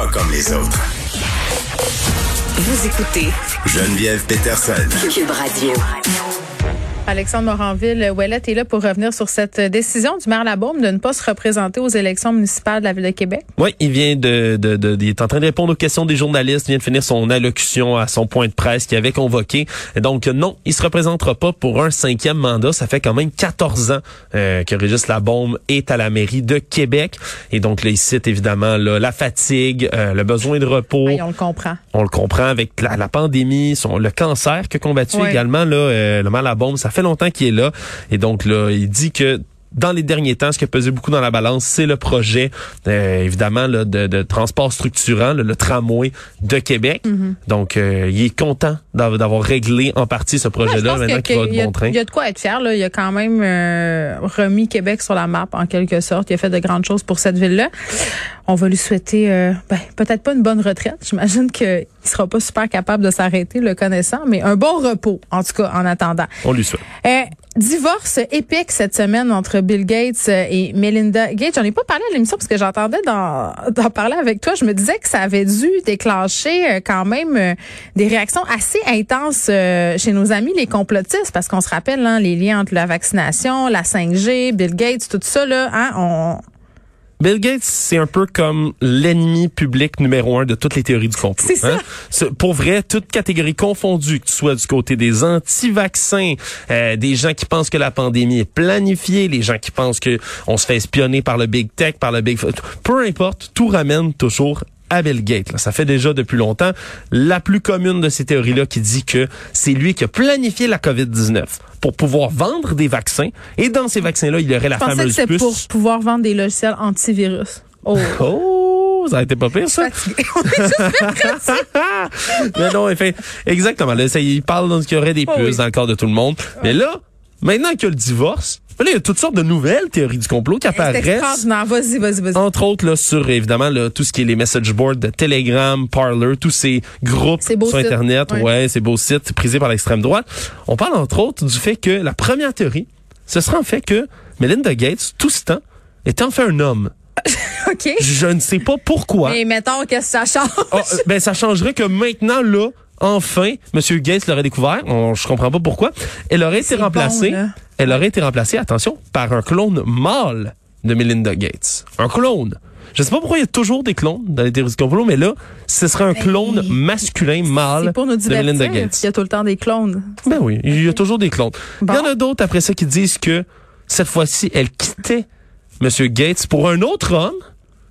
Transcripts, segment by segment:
Pas comme les autres. Vous écoutez Geneviève Peterson. Cube Radio. Alexandre Moranville, Ouellet est là pour revenir sur cette décision du maire Labaume de ne pas se représenter aux élections municipales de la Ville de Québec. Oui, il vient de, de, de, il est en train de répondre aux questions des journalistes, il vient de finir son allocution à son point de presse qu'il avait convoqué. Donc non, il se représentera pas pour un cinquième mandat. Ça fait quand même 14 ans euh, que Régis Labaume est à la mairie de Québec. Et donc là, il cite évidemment là, la fatigue, euh, le besoin de repos. Oui, on le comprend. On le comprend avec la, la pandémie, son, le cancer que combattu également là, euh, le à bombe. Ça fait longtemps qu'il est là. Et donc là, il dit que dans les derniers temps, ce qui a pesé beaucoup dans la balance, c'est le projet, euh, évidemment, là, de, de transport structurant, le, le tramway de Québec. Mm-hmm. Donc, euh, il est content d'avoir réglé en partie ce projet-là, maintenant qu'il va de bon train. Il y a de quoi être fier. Là. Il a quand même euh, remis Québec sur la map, en quelque sorte. Il a fait de grandes choses pour cette ville-là. On va lui souhaiter euh, ben, peut-être pas une bonne retraite. J'imagine qu'il sera pas super capable de s'arrêter, le connaissant, mais un bon repos, en tout cas, en attendant. On lui souhaite. Euh, divorce épique cette semaine entre Bill Gates euh, et Melinda Gates. J'en ai pas parlé à l'émission parce que j'entendais d'en parler avec toi. Je me disais que ça avait dû déclencher euh, quand même des réactions assez intenses euh, chez nos amis les complotistes parce qu'on se rappelle hein, les liens entre la vaccination, la 5G, Bill Gates, tout ça là. Hein, on, Bill Gates, c'est un peu comme l'ennemi public numéro un de toutes les théories du complot. C'est ça. C'est- Pour vrai, toute catégorie confondue, que tu sois du côté des anti-vaccins, euh, des gens qui pensent que la pandémie est planifiée, les gens qui pensent que on se fait espionner par le big tech, par le big, peu importe, tout ramène toujours à Bill Gates. là. Ça fait déjà depuis longtemps. La plus commune de ces théories-là qui dit que c'est lui qui a planifié la COVID-19 pour pouvoir vendre des vaccins. Et dans ces vaccins-là, il y aurait la je pensais que fameuse c'est puce. pour pouvoir vendre des logiciels antivirus. Oh. Oh, ça a été pas pire, ça. Mais non, fait, exactement. Là, ça, il parle qu'il y aurait des Oh puces oui. dans le corps de tout le monde. Mais là, maintenant qu'il y a le divorce, là, il y a toutes sortes de nouvelles théories du complot qui apparaissent. Vas-y, vas-y, vas-y. Entre autres, là, sur, évidemment, là, tout ce qui est les message boards de Telegram, Parler, tous ces groupes sur sites. Internet. Ouais. Ouais, ces beaux sites prisés par l'extrême droite. On parle, entre autres, du fait que la première théorie, ce serait en fait que Melinda Gates, tout ce temps, était en fait un homme. OK. Je ne sais pas pourquoi. Mais mettons, qu'est-ce que ça change? Ah, euh, ben ça changerait que maintenant là, enfin, Monsieur Gates l'aurait découvert. On, je comprends pas pourquoi. Elle aurait été remplacée. bon. Elle aurait été remplacée, attention, par un clone mâle de Melinda Gates. Un clone. Je sais pas pourquoi il y a toujours des clones dans les théories du complot, mais là, ce serait un clone masculin mâle C'est pour nous de Melinda. Gates. Il y a tout le temps des clones. Ben oui, il y a toujours des clones. Bon. Il y en a d'autres après ça qui disent que cette fois-ci, elle quittait Monsieur Gates pour un autre homme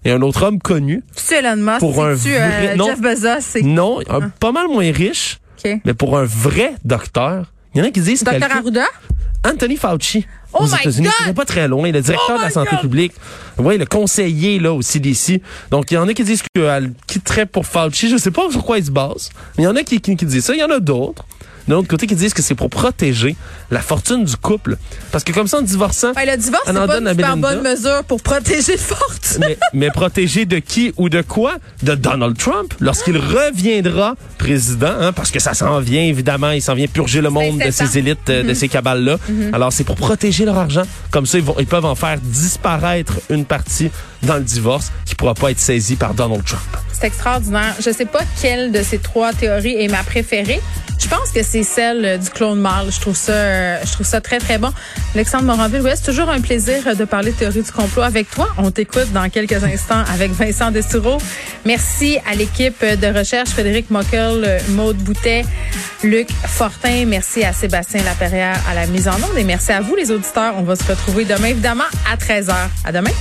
et un autre homme connu. Tu Elon Musk, Pour un tu vrai- non. Jeff Bezos, c'est Non, un- pas mal moins riche. Mais pour un vrai docteur, il y en a qui disent Docteur Arruda? Anthony Fauci Oh aux États-Unis, qui n'est pas très loin, le directeur Oh de la santé God! publique, oui, le conseiller là au CDC. Donc il y en a qui disent qu'elle quitterait pour Fauci, je sais pas sur quoi ils se basent, mais il y en a qui, qui, qui disent ça, il y en a d'autres. D'un autre côté, qui disent que c'est pour protéger la fortune du couple. Parce que comme ça, en divorçant, Ben, le divorce, c'est Elle en pas donne une super bonne mesure pour protéger le fortune. mais, mais protéger de qui ou de quoi? De Donald Trump, lorsqu'il reviendra président, hein, parce que ça s'en vient, évidemment, il s'en vient purger le monde de incessant. ces élites, euh, de ces cabales-là. Alors, c'est pour protéger leur argent. Comme ça, ils, vont, ils peuvent en faire disparaître une partie dans le divorce qui pourra pas être saisie par Donald Trump. C'est extraordinaire. Je sais pas quelle de ces trois théories est ma préférée. Je pense que c'est celle euh, du clone mâle. Je trouve ça, euh, je trouve ça très, très bon. Alexandre Moranville, ouais, c'est toujours un plaisir euh, de parler de théorie du complot avec toi. On t'écoute dans quelques instants avec Vincent Dessureau. Merci à l'équipe de recherche, Frédéric Mockel, Maude Boutet, Luc Fortin. Merci à Sébastien Laperrière à la mise en onde et merci à vous, les auditeurs. On va se retrouver demain, évidemment, à 13h. À demain.